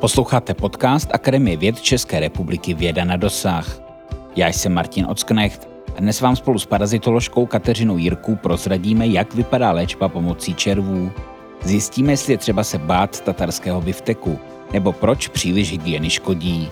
Posloucháte podcast Akademie věd České republiky Věda na dosah. Já jsem Martin Ocknecht a dnes vám spolu s parazitoložkou Kateřinou Jirkou prozradíme, jak vypadá léčba pomocí červů. Zjistíme, jestli je třeba se bát tatarského bifteku, nebo proč příliš hygieny škodí.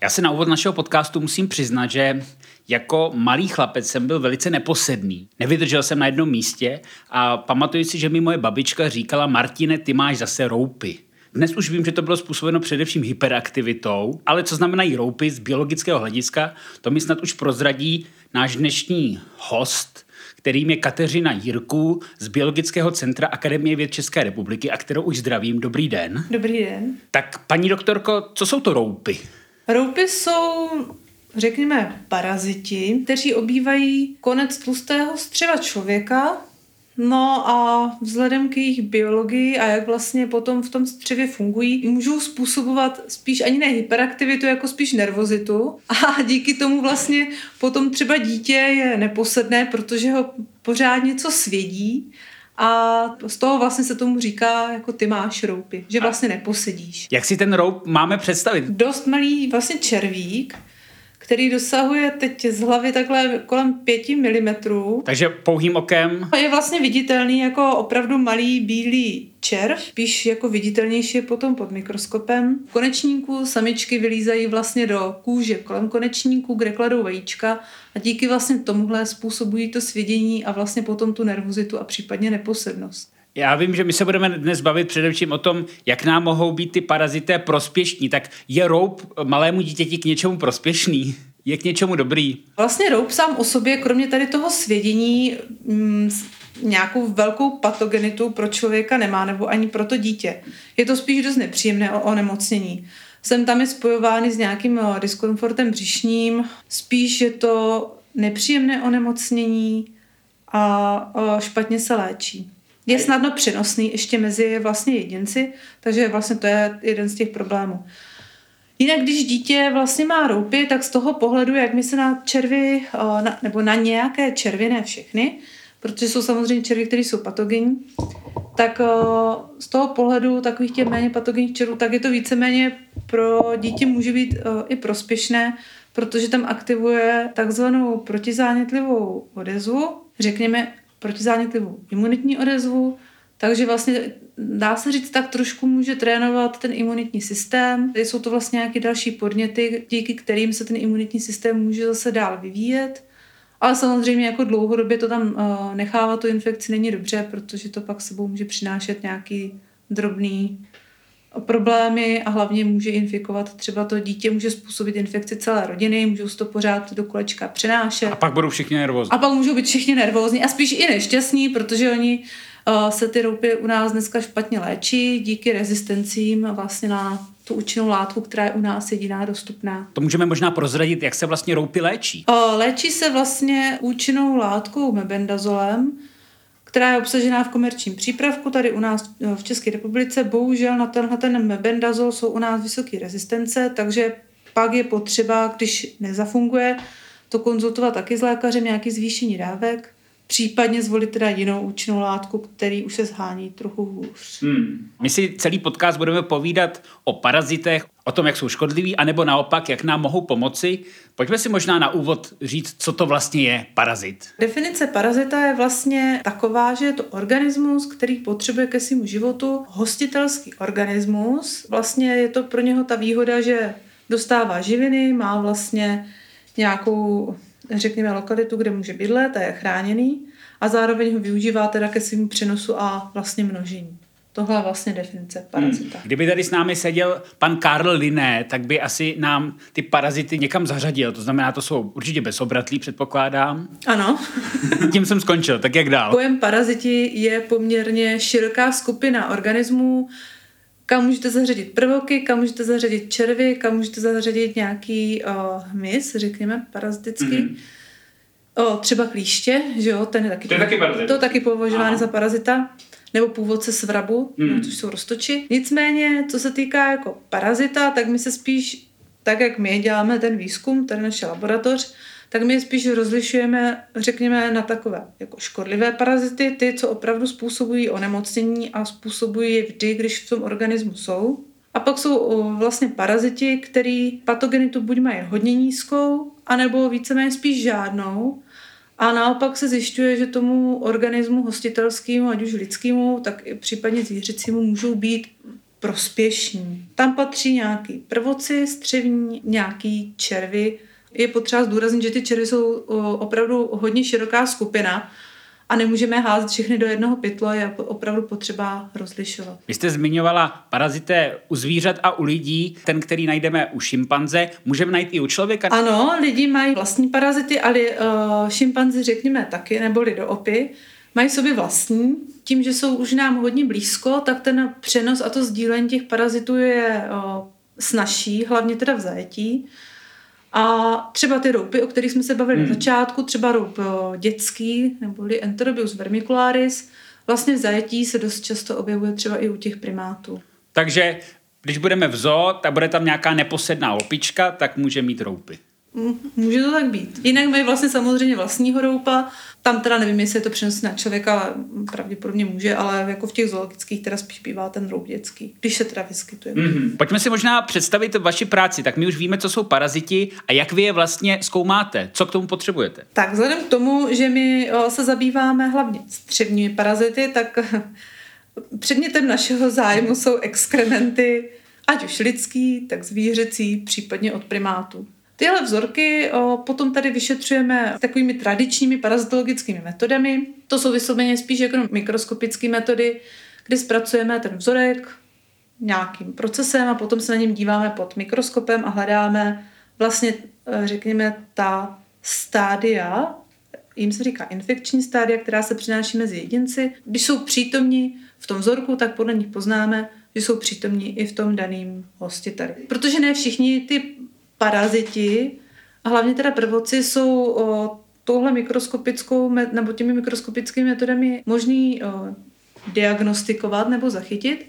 Já se na úvod našeho podcastu musím přiznat, že jako malý chlapec jsem byl velice neposedný. Nevydržel jsem na jednom místě a pamatuju si, že mi moje babička říkala, Martine, ty máš zase roupy. Dnes už vím, že to bylo způsobeno především hyperaktivitou, ale co znamenají roupy z biologického hlediska, to mi snad už prozradí náš dnešní host, kterým je Kateřina Jirku z Biologického centra Akademie věd České republiky a kterou už zdravím. Dobrý den. Dobrý den. Tak paní doktorko, co jsou to roupy? Roupy jsou řekněme, paraziti, kteří obývají konec tlustého střeva člověka, No a vzhledem k jejich biologii a jak vlastně potom v tom střevě fungují, můžou způsobovat spíš ani ne hyperaktivitu, jako spíš nervozitu. A díky tomu vlastně potom třeba dítě je neposedné, protože ho pořád něco svědí. A z toho vlastně se tomu říká, jako ty máš roupy, že vlastně neposedíš. Jak si ten roup máme představit? Dost malý vlastně červík, který dosahuje teď z hlavy takhle kolem 5 mm. Takže pouhým okem? Je vlastně viditelný jako opravdu malý bílý červ, spíš jako viditelnější je potom pod mikroskopem. V konečníku samičky vylízají vlastně do kůže kolem konečníku, kde kladou vajíčka a díky vlastně tomuhle způsobují to svědění a vlastně potom tu nervozitu a případně neposednost. Já vím, že my se budeme dnes bavit především o tom, jak nám mohou být ty parazité prospěšní. Tak je roub malému dítěti k něčemu prospěšný? Je k něčemu dobrý? Vlastně roub sám o sobě, kromě tady toho svědění, mm, nějakou velkou patogenitu pro člověka nemá, nebo ani pro to dítě. Je to spíš dost nepříjemné onemocnění. Jsem tam je spojovány s nějakým eh, diskomfortem břišním, spíš je to nepříjemné onemocnění a eh, špatně se léčí. Je snadno přenosný ještě mezi vlastně jedinci, takže vlastně to je jeden z těch problémů. Jinak, když dítě vlastně má roupy, tak z toho pohledu, jak my se na červy, na, nebo na nějaké červy, ne všechny, protože jsou samozřejmě červy, které jsou patogenní, tak z toho pohledu takových těch méně patogenních červů, tak je to víceméně pro dítě může být i prospěšné, protože tam aktivuje takzvanou protizánětlivou odezvu, řekněme protizánětlivou imunitní odezvu, takže vlastně dá se říct, tak trošku může trénovat ten imunitní systém. Jsou to vlastně nějaké další podněty, díky kterým se ten imunitní systém může zase dál vyvíjet. Ale samozřejmě jako dlouhodobě to tam uh, nechávat tu infekci není dobře, protože to pak sebou může přinášet nějaký drobný problémy a hlavně může infikovat třeba to dítě, může způsobit infekci celé rodiny, můžou to pořád do kolečka přenášet. A pak budou všichni nervózní. A pak můžou být všichni nervózní a spíš i nešťastní, protože oni uh, se ty roupy u nás dneska špatně léčí díky rezistencím vlastně na tu účinnou látku, která je u nás jediná dostupná. To můžeme možná prozradit, jak se vlastně roupy léčí. Uh, léčí se vlastně účinnou látkou mebendazolem, která je obsažená v komerčním přípravku tady u nás v České republice. Bohužel na tenhle ten mebendazol jsou u nás vysoké rezistence, takže pak je potřeba, když nezafunguje, to konzultovat taky s lékařem, nějaký zvýšení dávek případně zvolit teda jinou účinnou látku, který už se zhání trochu hůř. Hmm. My si celý podcast budeme povídat o parazitech, o tom, jak jsou škodliví, anebo naopak, jak nám mohou pomoci. Pojďme si možná na úvod říct, co to vlastně je parazit. Definice parazita je vlastně taková, že je to organismus, který potřebuje ke svému životu hostitelský organismus. Vlastně je to pro něho ta výhoda, že dostává živiny, má vlastně nějakou řekněme, lokalitu, kde může bydlet a je chráněný a zároveň ho využívá teda ke svým přenosu a vlastně množení. Tohle je vlastně definice parazita. Hmm. Kdyby tady s námi seděl pan Karl Liné, tak by asi nám ty parazity někam zařadil. To znamená, to jsou určitě bezobratlí, předpokládám. Ano. Tím jsem skončil, tak jak dál? Pojem paraziti je poměrně široká skupina organismů, kam můžete zařadit prvoky, kam můžete zařadit červy, kam můžete zařadit nějaký uh, hmyz, řekněme, parazitický. Mm-hmm. O, třeba klíště, že jo, ten je taky, to je taky, parazit. to taky považováno za parazita, nebo původce svrabu, mm. což jsou roztoči. Nicméně, co se týká jako parazita, tak my se spíš, tak jak my děláme ten výzkum, tady naše laboratoř, tak my spíš rozlišujeme, řekněme, na takové jako škodlivé parazity, ty, co opravdu způsobují onemocnění a způsobují je vždy, když v tom organismu jsou. A pak jsou vlastně paraziti, který patogenitu buď mají hodně nízkou, anebo víceméně spíš žádnou. A naopak se zjišťuje, že tomu organismu hostitelskému, ať už lidskému, tak i případně zvířecímu, můžou být prospěšní. Tam patří nějaký prvoci, střevní, nějaký červy. Je potřeba zdůraznit, že ty červy jsou opravdu hodně široká skupina, a nemůžeme házet všechny do jednoho pytlo, je opravdu potřeba rozlišovat. Vy jste zmiňovala parazité u zvířat a u lidí, ten, který najdeme u šimpanze, můžeme najít i u člověka? Ano, lidi mají vlastní parazity, ale uh, šimpanzi řekněme taky, neboli do opy, mají sobě vlastní. Tím, že jsou už nám hodně blízko, tak ten přenos a to sdílení těch parazitů je uh, snažší, hlavně teda v zajetí. A třeba ty roupy, o kterých jsme se bavili hmm. na začátku, třeba roup eh, dětský, neboli Enterobius vermicularis, vlastně v zajetí se dost často objevuje třeba i u těch primátů. Takže když budeme v zoo, tak bude tam nějaká neposedná opička, tak může mít roupy. Může to tak být. Jinak mají vlastně samozřejmě vlastního roupa. Tam teda nevím, jestli je to přenosí na člověka, ale pravděpodobně může, ale jako v těch zoologických teda spíš bývá ten roub dětský, když se teda vyskytuje. Mm-hmm. Pojďme si možná představit vaši práci. Tak my už víme, co jsou paraziti a jak vy je vlastně zkoumáte. Co k tomu potřebujete? Tak vzhledem k tomu, že my se zabýváme hlavně střevními parazity, tak předmětem našeho zájmu jsou exkrementy, ať už lidský, tak zvířecí, případně od primátů. Tyhle vzorky o, potom tady vyšetřujeme takovými tradičními parazitologickými metodami. To jsou vysloveně spíš jako mikroskopické metody, kdy zpracujeme ten vzorek nějakým procesem a potom se na něm díváme pod mikroskopem a hledáme vlastně, e, řekněme, ta stádia, jim se říká infekční stádia, která se přináší mezi jedinci. Když jsou přítomní v tom vzorku, tak podle nich poznáme, že jsou přítomní i v tom daném hostiteli. Protože ne všichni ty paraziti. A hlavně teda prvoci jsou o, touhle mikroskopickou nebo těmi mikroskopickými metodami možný o, diagnostikovat nebo zachytit,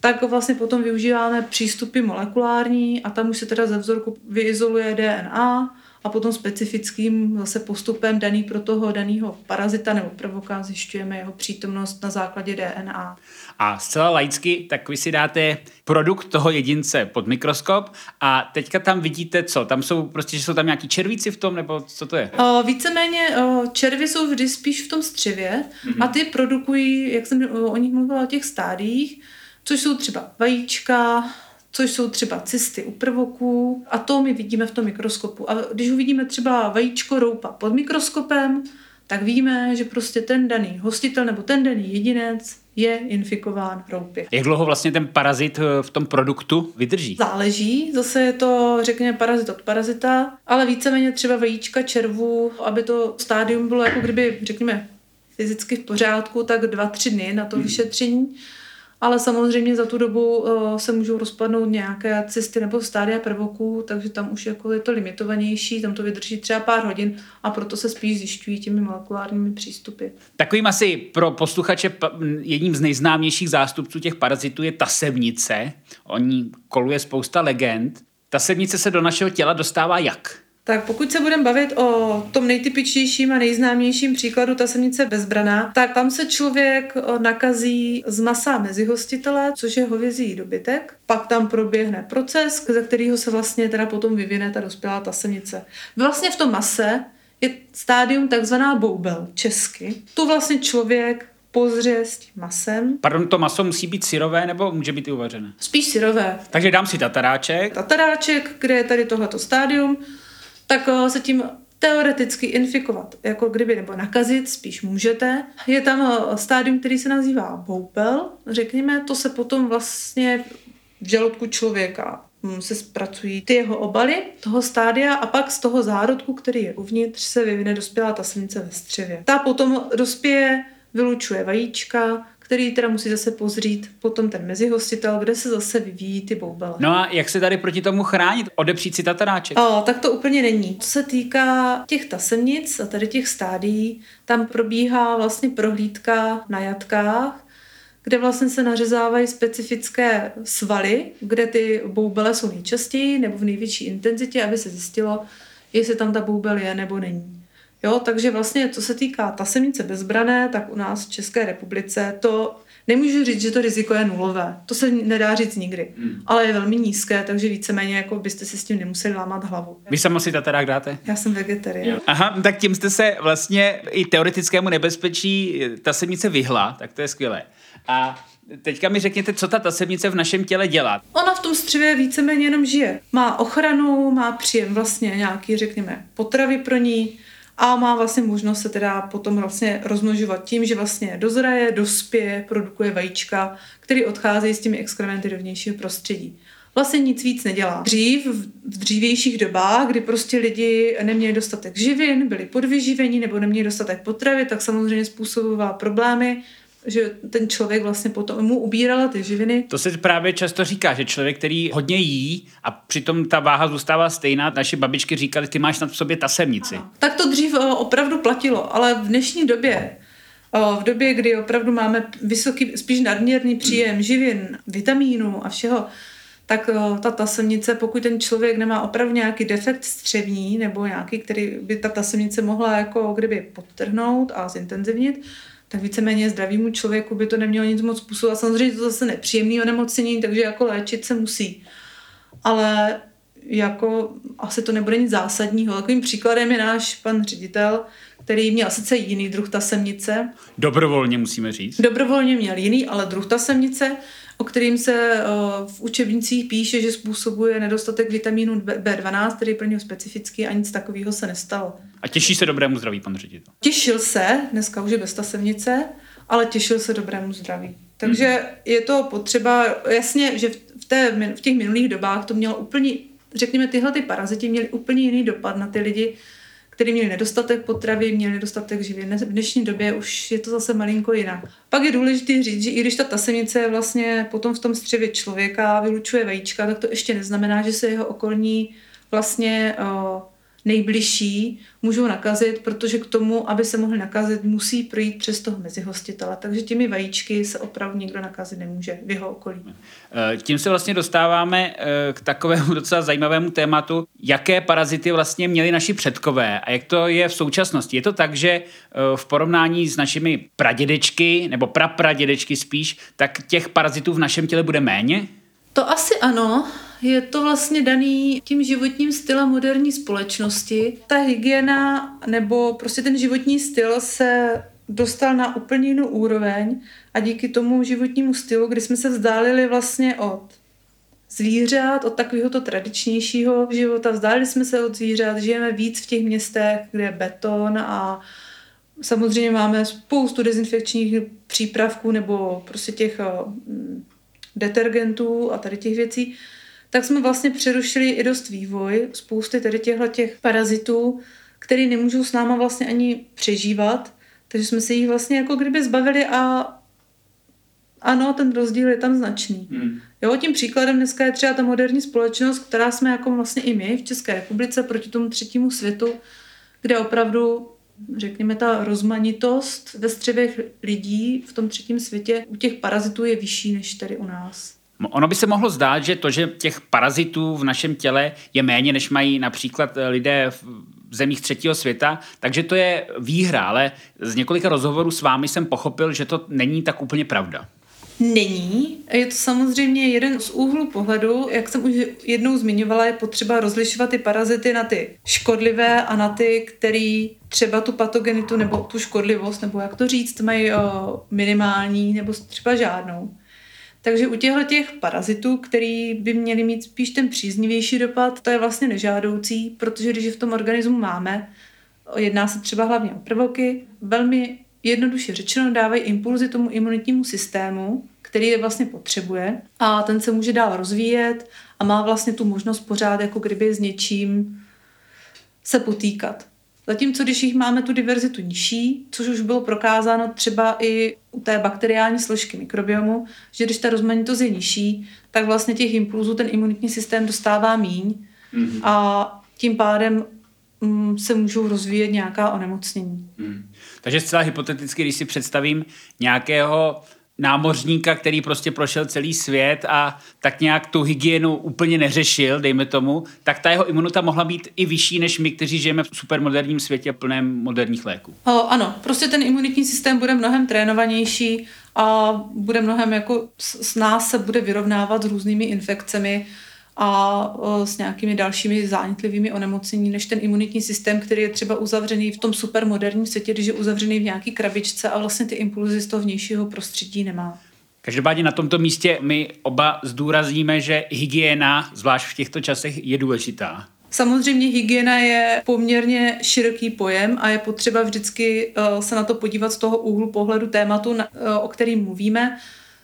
tak vlastně potom využíváme přístupy molekulární a tam už se teda ze vzorku vyizoluje DNA a potom specifickým zase postupem daný pro toho daného parazita nebo prvoka zjišťujeme jeho přítomnost na základě DNA. A zcela laicky, tak vy si dáte produkt toho jedince pod mikroskop a teďka tam vidíte co? Tam jsou prostě, že jsou tam nějaký červíci v tom, nebo co to je? O, víceméně o, červy jsou vždy spíš v tom střevě mm-hmm. a ty produkují, jak jsem o, o nich mluvila, o těch stádiích, což jsou třeba vajíčka, což jsou třeba cysty u prvoků a to my vidíme v tom mikroskopu. A když uvidíme třeba vajíčko roupa pod mikroskopem, tak víme, že prostě ten daný hostitel nebo ten daný jedinec je infikován roupy. Jak dlouho vlastně ten parazit eh, v tom produktu vydrží? Záleží, zase je to, řekněme, parazit od parazita, ale víceméně třeba vajíčka červů, aby to stádium bylo jako kdyby, řekněme, fyzicky v pořádku, tak dva, tři dny na to hmm. Ale samozřejmě za tu dobu uh, se můžou rozpadnout nějaké cysty nebo stádia prvoků, takže tam už jako je to limitovanější, tam to vydrží třeba pár hodin a proto se spíš zjišťují těmi molekulárními přístupy. Takovým asi pro posluchače jedním z nejznámějších zástupců těch parazitů je tasebnice. O ní koluje spousta legend. Tasebnice se do našeho těla dostává jak? Tak pokud se budeme bavit o tom nejtypičtějším a nejznámějším příkladu tasemnice bezbraná, tak tam se člověk nakazí z masa mezihostitele, což je hovězí dobytek. Pak tam proběhne proces, ze kterého se vlastně teda potom vyvine ta dospělá tasemnice. Vlastně v tom mase je stádium takzvaná boubel, česky. Tu vlastně člověk pozře s tím masem. Pardon, to maso musí být syrové nebo může být i uvařené? Spíš syrové. Takže dám si tataráček. Tataráček, kde je tady tohleto stádium tak eh, se tím teoreticky infikovat, jako kdyby, nebo nakazit, spíš můžete. Je tam eh, stádium, který se nazývá boupel, řekněme, to se potom vlastně v žaludku člověka hm, se zpracují ty jeho obaly toho stádia a pak z toho zárodku, který je uvnitř, se vyvine dospělá ta slnice ve střevě. Ta potom dospěje, vylučuje vajíčka, který teda musí zase pozřít potom ten mezihostitel, kde se zase vyvíjí ty boubele. No a jak se tady proti tomu chránit? Odepřít si tataráček? O, tak to úplně není. Co se týká těch tasemnic a tady těch stádií, tam probíhá vlastně prohlídka na jatkách, kde vlastně se nařezávají specifické svaly, kde ty boubele jsou nejčastěji nebo v největší intenzitě, aby se zjistilo, jestli tam ta boubel je nebo není. Jo, takže vlastně, co se týká tasemnice bezbrané, tak u nás v České republice to nemůžu říct, že to riziko je nulové. To se nedá říct nikdy. Hmm. Ale je velmi nízké, takže víceméně jako byste si s tím nemuseli lámat hlavu. Vy sama si tatarák dáte? Já jsem vegetarián. Aha, tak tím jste se vlastně i teoretickému nebezpečí ta semnice vyhla, tak to je skvělé. A Teďka mi řekněte, co ta tasemnice v našem těle dělá. Ona v tom střevě víceméně jenom žije. Má ochranu, má příjem vlastně nějaký, řekněme, potravy pro ní, a má vlastně možnost se teda potom vlastně rozmnožovat tím, že vlastně dozraje, dospěje, produkuje vajíčka, který odcházejí s těmi exkrementy do vnějšího prostředí. Vlastně nic víc nedělá. Dřív, v dřívějších dobách, kdy prostě lidi neměli dostatek živin, byli podvyživení nebo neměli dostatek potravy, tak samozřejmě způsobovala problémy že ten člověk vlastně potom mu ubírala ty živiny. To se právě často říká, že člověk, který hodně jí a přitom ta váha zůstává stejná, naše babičky říkali, ty máš na sobě tasemnici. Aha. Tak to dřív eh, opravdu platilo, ale v dnešní době eh, v době, kdy opravdu máme vysoký, spíš nadměrný příjem živin, vitamínů a všeho, tak eh, ta tasemnice, pokud ten člověk nemá opravdu nějaký defekt střevní nebo nějaký, který by ta tasemnice mohla jako kdyby podtrhnout a zintenzivnit, tak víceméně zdravému člověku by to nemělo nic moc způsobovat. Samozřejmě to zase nepříjemný onemocnění, takže jako léčit se musí. Ale jako asi to nebude nic zásadního. Takovým příkladem je náš pan ředitel, který měl sice jiný druh tasemnice. Dobrovolně musíme říct. Dobrovolně měl jiný, ale druh tasemnice, o kterým se v učebnicích píše, že způsobuje nedostatek vitamínu B12, který je pro něho specifický a nic takového se nestalo. A těší se dobrému zdraví, pan ředitel? Těšil se, dneska už je bez tasemnice, ale těšil se dobrému zdraví. Takže hmm. je to potřeba, jasně, že v, té, v těch minulých dobách to mělo úplně, řekněme, tyhle ty paraziti měly úplně jiný dopad na ty lidi, kteří měli nedostatek potravy, měli nedostatek živin. V dnešní době už je to zase malinko jinak. Pak je důležité říct, že i když ta tasemnice vlastně potom v tom střevě člověka vylučuje vajíčka, tak to ještě neznamená, že se jeho okolní vlastně nejbližší můžou nakazit, protože k tomu, aby se mohli nakazit, musí projít přes toho mezihostitele. Takže těmi vajíčky se opravdu nikdo nakazit nemůže v jeho okolí. Eh, tím se vlastně dostáváme eh, k takovému docela zajímavému tématu, jaké parazity vlastně měli naši předkové a jak to je v současnosti. Je to tak, že eh, v porovnání s našimi pradědečky, nebo prapradědečky spíš, tak těch parazitů v našem těle bude méně? To asi ano. Je to vlastně daný tím životním stylem moderní společnosti. Ta hygiena nebo prostě ten životní styl se dostal na úplně jinou úroveň a díky tomu životnímu stylu, kdy jsme se vzdálili vlastně od zvířat, od takového to tradičnějšího života, vzdálili jsme se od zvířat, žijeme víc v těch městech, kde je beton a samozřejmě máme spoustu dezinfekčních přípravků nebo prostě těch detergentů a tady těch věcí, tak jsme vlastně přerušili i dost vývoj spousty tady těchto těch parazitů, který nemůžou s náma vlastně ani přežívat, takže jsme se jich vlastně jako kdyby zbavili a ano, ten rozdíl je tam značný. Hmm. Jo, tím příkladem dneska je třeba ta moderní společnost, která jsme jako vlastně i my v České republice proti tomu třetímu světu, kde opravdu řekněme, ta rozmanitost ve střevech lidí v tom třetím světě u těch parazitů je vyšší než tady u nás. Ono by se mohlo zdát, že to, že těch parazitů v našem těle je méně, než mají například eh, lidé v zemích třetího světa, takže to je výhra, ale z několika rozhovorů s vámi jsem pochopil, že to není tak úplně pravda. Není. Je to samozřejmě jeden z úhlů pohledu. Jak jsem už jednou zmiňovala, je potřeba rozlišovat ty parazity na ty škodlivé a na ty, který třeba tu patogenitu nebo tu škodlivost, nebo jak to říct, mají o, minimální nebo třeba žádnou. Takže u těchto těch parazitů, který by měli mít spíš ten příznivější dopad, to je vlastně nežádoucí, protože když je v tom organismu máme, jedná se třeba hlavně o prvoky, velmi jednoduše řečeno dávají impulzy tomu imunitnímu systému, který je vlastně potřebuje a ten se může dál rozvíjet a má vlastně tu možnost pořád jako kdyby s něčím se potýkat. Zatímco když jich máme tu diverzitu nižší, což už bylo prokázáno třeba i u té bakteriální složky mikrobiomu, že když ta rozmanitost je nižší, tak vlastně těch impulzů ten imunitní systém dostává míň mm-hmm. a tím pádem mm, se můžou rozvíjet nějaká onemocnění. Mm. Takže zcela hypoteticky, když si představím nějakého námořníka, který prostě prošel celý svět a tak nějak tu hygienu úplně neřešil, dejme tomu, tak ta jeho imunita mohla být i vyšší než my, kteří žijeme v supermoderním světě plném moderních léků. O, ano, prostě ten imunitní systém bude mnohem trénovanější a bude mnohem jako s nás se bude vyrovnávat s různými infekcemi a s nějakými dalšími zánětlivými onemocnění, než ten imunitní systém, který je třeba uzavřený v tom supermoderním světě, když je uzavřený v nějaký krabičce a vlastně ty impulzy z toho vnějšího prostředí nemá. Každopádně na tomto místě my oba zdůrazníme, že hygiena, zvlášť v těchto časech, je důležitá. Samozřejmě hygiena je poměrně široký pojem a je potřeba vždycky se na to podívat z toho úhlu pohledu tématu, o kterým mluvíme.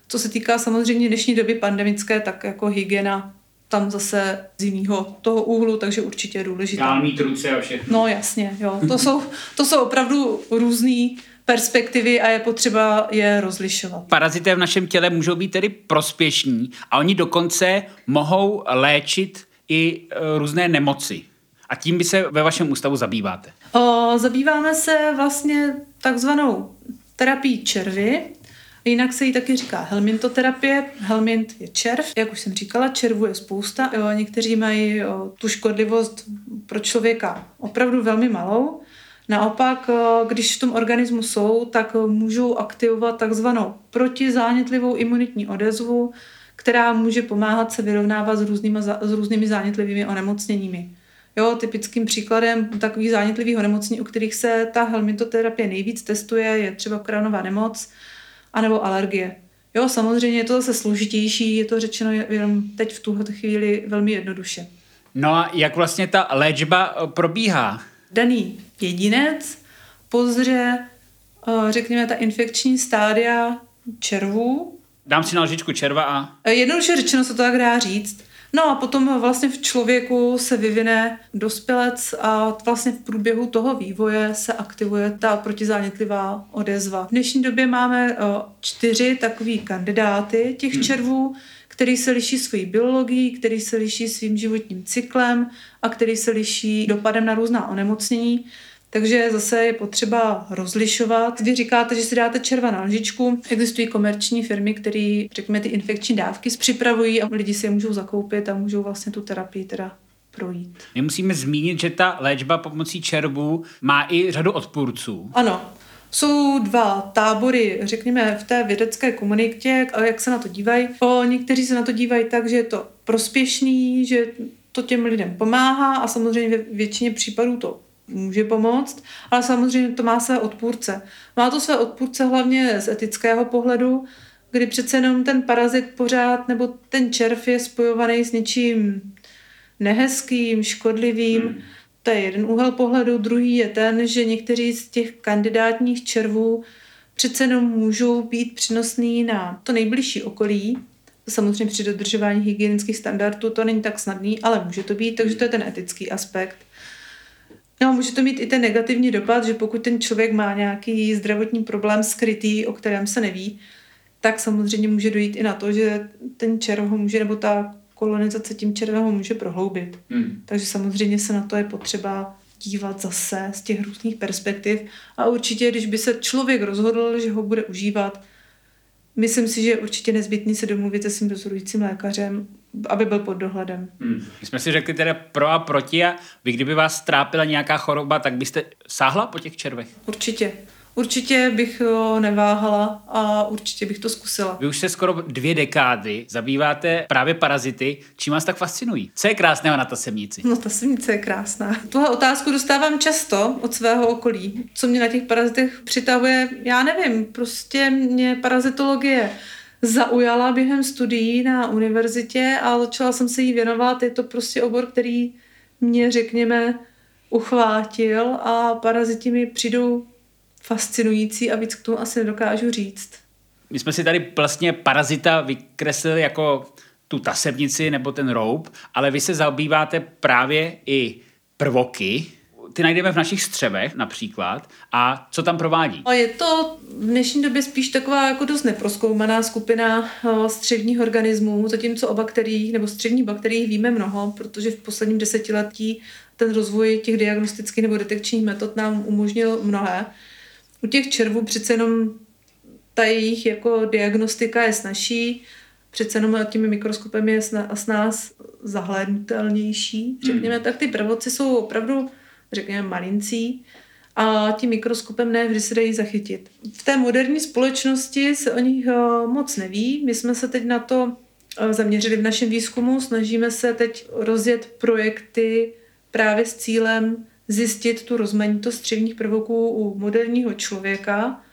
Co se týká samozřejmě dnešní doby pandemické, tak jako hygiena tam zase z jiného toho úhlu, takže určitě je důležité. Dál mít ruce a všechno. No jasně, jo. To jsou, to jsou opravdu různé perspektivy a je potřeba je rozlišovat. Parazité v našem těle můžou být tedy prospěšní a oni dokonce mohou léčit i e, různé nemoci. A tím by se ve vašem ústavu zabýváte? O, zabýváme se vlastně takzvanou terapii červy, Jinak se jí taky říká helmintoterapie. Helmint je červ. Jak už jsem říkala, červu je spousta. Jo, někteří mají jo, tu škodlivost pro člověka opravdu velmi malou. Naopak, když v tom organismu jsou, tak můžou aktivovat takzvanou protizánětlivou imunitní odezvu, která může pomáhat se vyrovnávat s různými, s různými zánětlivými onemocněními. Jo, typickým příkladem takových zánětlivých onemocnění, u kterých se ta helmintoterapie nejvíc testuje, je třeba krávnová nemoc, anebo alergie. Jo, samozřejmě je to zase složitější, je to řečeno jenom teď v tuhle chvíli velmi jednoduše. No a jak vlastně ta léčba eh, probíhá? Daný jedinec pozře, eh, řekněme, ta infekční stádia červů. Dám si na lžičku červa a... Eh, jednoduše řečeno se to tak dá říct. No a potom vlastně v člověku se vyvine dospělec a vlastně v průběhu toho vývoje se aktivuje ta protizánětlivá odezva. V dnešní době máme čtyři takový kandidáty těch hmm. červů, který se liší svojí biologií, který se liší svým životním cyklem a který se liší dopadem na různá onemocnění. Takže zase je potřeba rozlišovat. Vy říkáte, že si dáte červa na lžičku. Existují komerční firmy, které, řekněme, ty infekční dávky připravují a lidi si je můžou zakoupit a můžou vlastně tu terapii teda projít. My musíme zmínit, že ta léčba pomocí červů má i řadu odpůrců. Ano, jsou dva tábory, řekněme, v té vědecké komunitě, jak se na to dívají. O, někteří se na to dívají tak, že je to prospěšný, že to těm lidem pomáhá a samozřejmě ve většině případů to může pomoct, ale samozřejmě to má své odpůrce. Má to své odpůrce hlavně z etického pohledu, kdy přece jenom ten parazit pořád nebo ten červ je spojovaný s něčím nehezkým, škodlivým. Hmm. To je jeden úhel pohledu. Druhý je ten, že někteří z těch kandidátních červů přece jenom můžou být přínosný na to nejbližší okolí. Samozřejmě při dodržování hygienických standardů to není tak snadný, ale může to být, takže to je ten etický aspekt. No, může to mít i ten negativní dopad, že pokud ten člověk má nějaký zdravotní problém skrytý, o kterém se neví, tak samozřejmě může dojít i na to, že ten červ ho může, nebo ta kolonizace tím červem ho může prohloubit. Hmm. Takže samozřejmě se na to je potřeba dívat zase z těch různých perspektiv a určitě, když by se člověk rozhodl, že ho bude užívat, myslím si, že je určitě nezbytný se domluvit se svým dozorujícím lékařem, aby byl pod dohledem. Hmm. My jsme si řekli teda pro a proti a vy kdyby vás trápila nějaká choroba, tak byste sáhla po těch červech? Určitě. Určitě bych neváhala a určitě bych to zkusila. Vy už se skoro dvě dekády zabýváte právě parazity. Čím vás tak fascinují? Co je krásného na tasemnici? No tasemnice je krásná. Tuhle otázku dostávám často od svého okolí. Co mě na těch parazitech přitahuje, já nevím. Prostě mě parazitologie zaujala během studií na univerzitě a začala jsem se jí věnovat. Je to prostě obor, který mě, řekněme, uchvátil a paraziti mi přijdou fascinující a víc k tomu asi nedokážu říct. My jsme si tady vlastně parazita vykreslili jako tu tasebnici nebo ten roub, ale vy se zabýváte právě i prvoky, ty najdeme v našich střevech například. A co tam provádí? A je to v dnešní době spíš taková jako dost neproskoumaná skupina střevních organismů, zatímco o bakteriích nebo střevních bakteriích víme mnoho, protože v posledním desetiletí ten rozvoj těch diagnostických nebo detekčních metod nám umožnil mnohé. U těch červů přece jenom ta jejich jako diagnostika je snažší, přece jenom tím mikroskopem je s nás zahlédnutelnější, řekněme, hmm. tak ty prvoci jsou opravdu, řekněme, malincí a tím mikroskopem ne vždy se dají zachytit. V té moderní společnosti se o nich eh, moc neví. My jsme se teď na to eh, zaměřili v našem výzkumu, snažíme se teď rozjet projekty právě s cílem zjistit tu rozmanitost střevních prvoků u moderního člověka.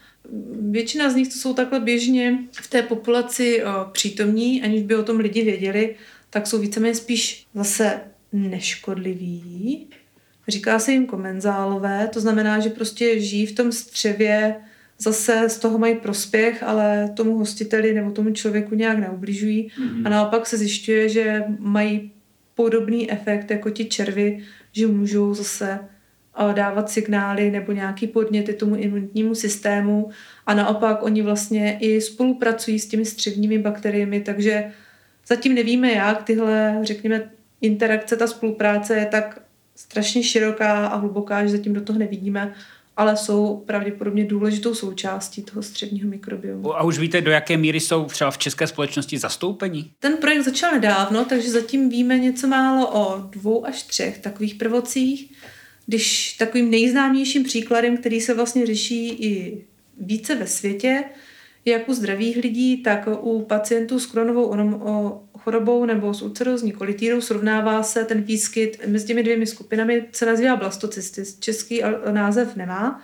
Většina z nich to jsou takhle běžně v té populaci eh, přítomní, aniž by o tom lidi věděli, tak jsou víceméně spíš zase neškodliví. Říká se jim komenzálové, to znamená, že prostě žijí v tom střevě, zase z toho mají prospěch, ale tomu hostiteli nebo tomu člověku nějak neubližují. Mm-hmm. A naopak se zjišťuje, že mají podobný efekt jako ti červy, že můžou zase eh, dávat signály nebo nějaký podněty tomu imunitnímu systému a naopak oni vlastně i spolupracují s těmi střevními bakteriemi, takže zatím nevíme, jak tyhle, řekněme, interakce, ta spolupráce je tak strašně široká a hluboká, že zatím do toho nevidíme, ale jsou pravděpodobně důležitou součástí toho středního mikrobiomu. A už víte, do jaké míry jsou třeba v české společnosti zastoupení? Ten projekt začal nedávno, takže zatím víme něco málo o dvou až třech takových prvocích. Když takovým nejznámějším příkladem, který se vlastně řeší i více ve světě, jak u zdravých lidí, tak u pacientů s kronovou chorobou nebo s ulcerózní kolitírou srovnává se ten výskyt mezi těmi dvěmi skupinami, se nazývá blastocystis, český název nemá.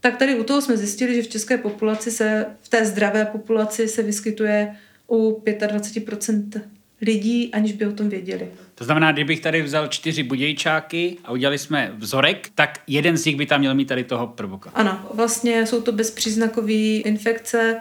Tak tady u toho jsme zjistili, že v české populaci se, v té zdravé populaci se vyskytuje u 25% lidí, aniž by o tom věděli. To znamená, kdybych tady vzal čtyři budějčáky a udělali jsme vzorek, tak jeden z nich by tam měl mít tady toho prvoka. Ano, vlastně jsou to bezpříznakové infekce,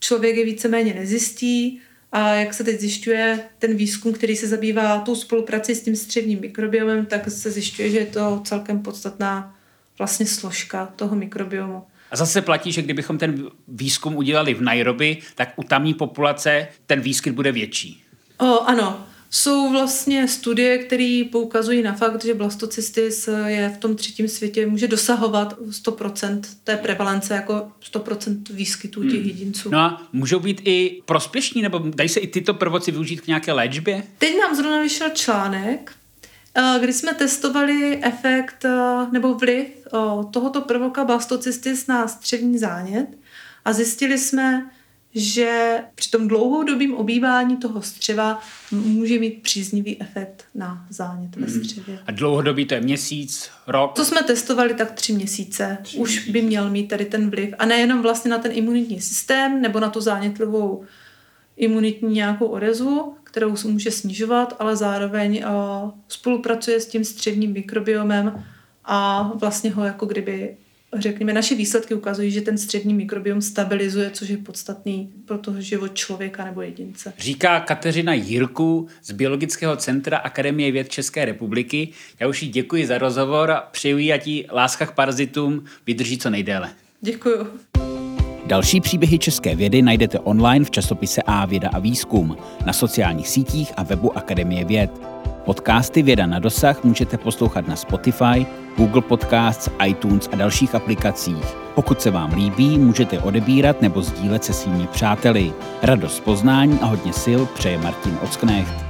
člověk je víceméně nezjistí, a jak se teď zjišťuje ten výzkum, který se zabývá tou spoluprací s tím střevním mikrobiomem, tak se zjišťuje, že je to celkem podstatná vlastně složka toho mikrobiomu. A zase platí, že kdybychom ten výzkum udělali v Nairobi, tak u tamní populace ten výskyt bude větší. O, ano, jsou vlastně studie, které poukazují na fakt, že blastocystis je v tom třetím světě, může dosahovat 100% té prevalence, jako 100% výskytů těch hmm. jedinců. No a můžou být i prospěšní, nebo dají se i tyto prvoci využít k nějaké léčbě? Teď nám zrovna vyšel článek, eh, kdy jsme testovali efekt eh, nebo vliv eh, tohoto prvoka blastocystis na střevní zánět a zjistili jsme, že při tom dlouhodobým obývání toho střeva může mít příznivý efekt na zánět ve hmm. střevě. A dlouhodobý to je měsíc, rok? To jsme testovali tak tři měsíce. Tři Už měsíce. by měl mít tady ten vliv. A nejenom vlastně na ten imunitní systém nebo na tu zánětlivou imunitní nějakou odezvu, kterou se může snižovat, ale zároveň uh, spolupracuje s tím střevním mikrobiomem a vlastně ho jako kdyby řekněme, naše výsledky ukazují, že ten střední mikrobiom stabilizuje, což je podstatný pro toho život člověka nebo jedince. Říká Kateřina Jirku z Biologického centra Akademie věd České republiky. Já už jí děkuji za rozhovor a přeju jí, ať jí láska k parazitům vydrží co nejdéle. Děkuji. Další příběhy české vědy najdete online v časopise A věda a výzkum, na sociálních sítích a webu Akademie věd. Podcasty Věda na dosah můžete poslouchat na Spotify, Google Podcasts, iTunes a dalších aplikacích. Pokud se vám líbí, můžete odebírat nebo sdílet se svými přáteli. Radost poznání a hodně sil přeje Martin Ocknecht.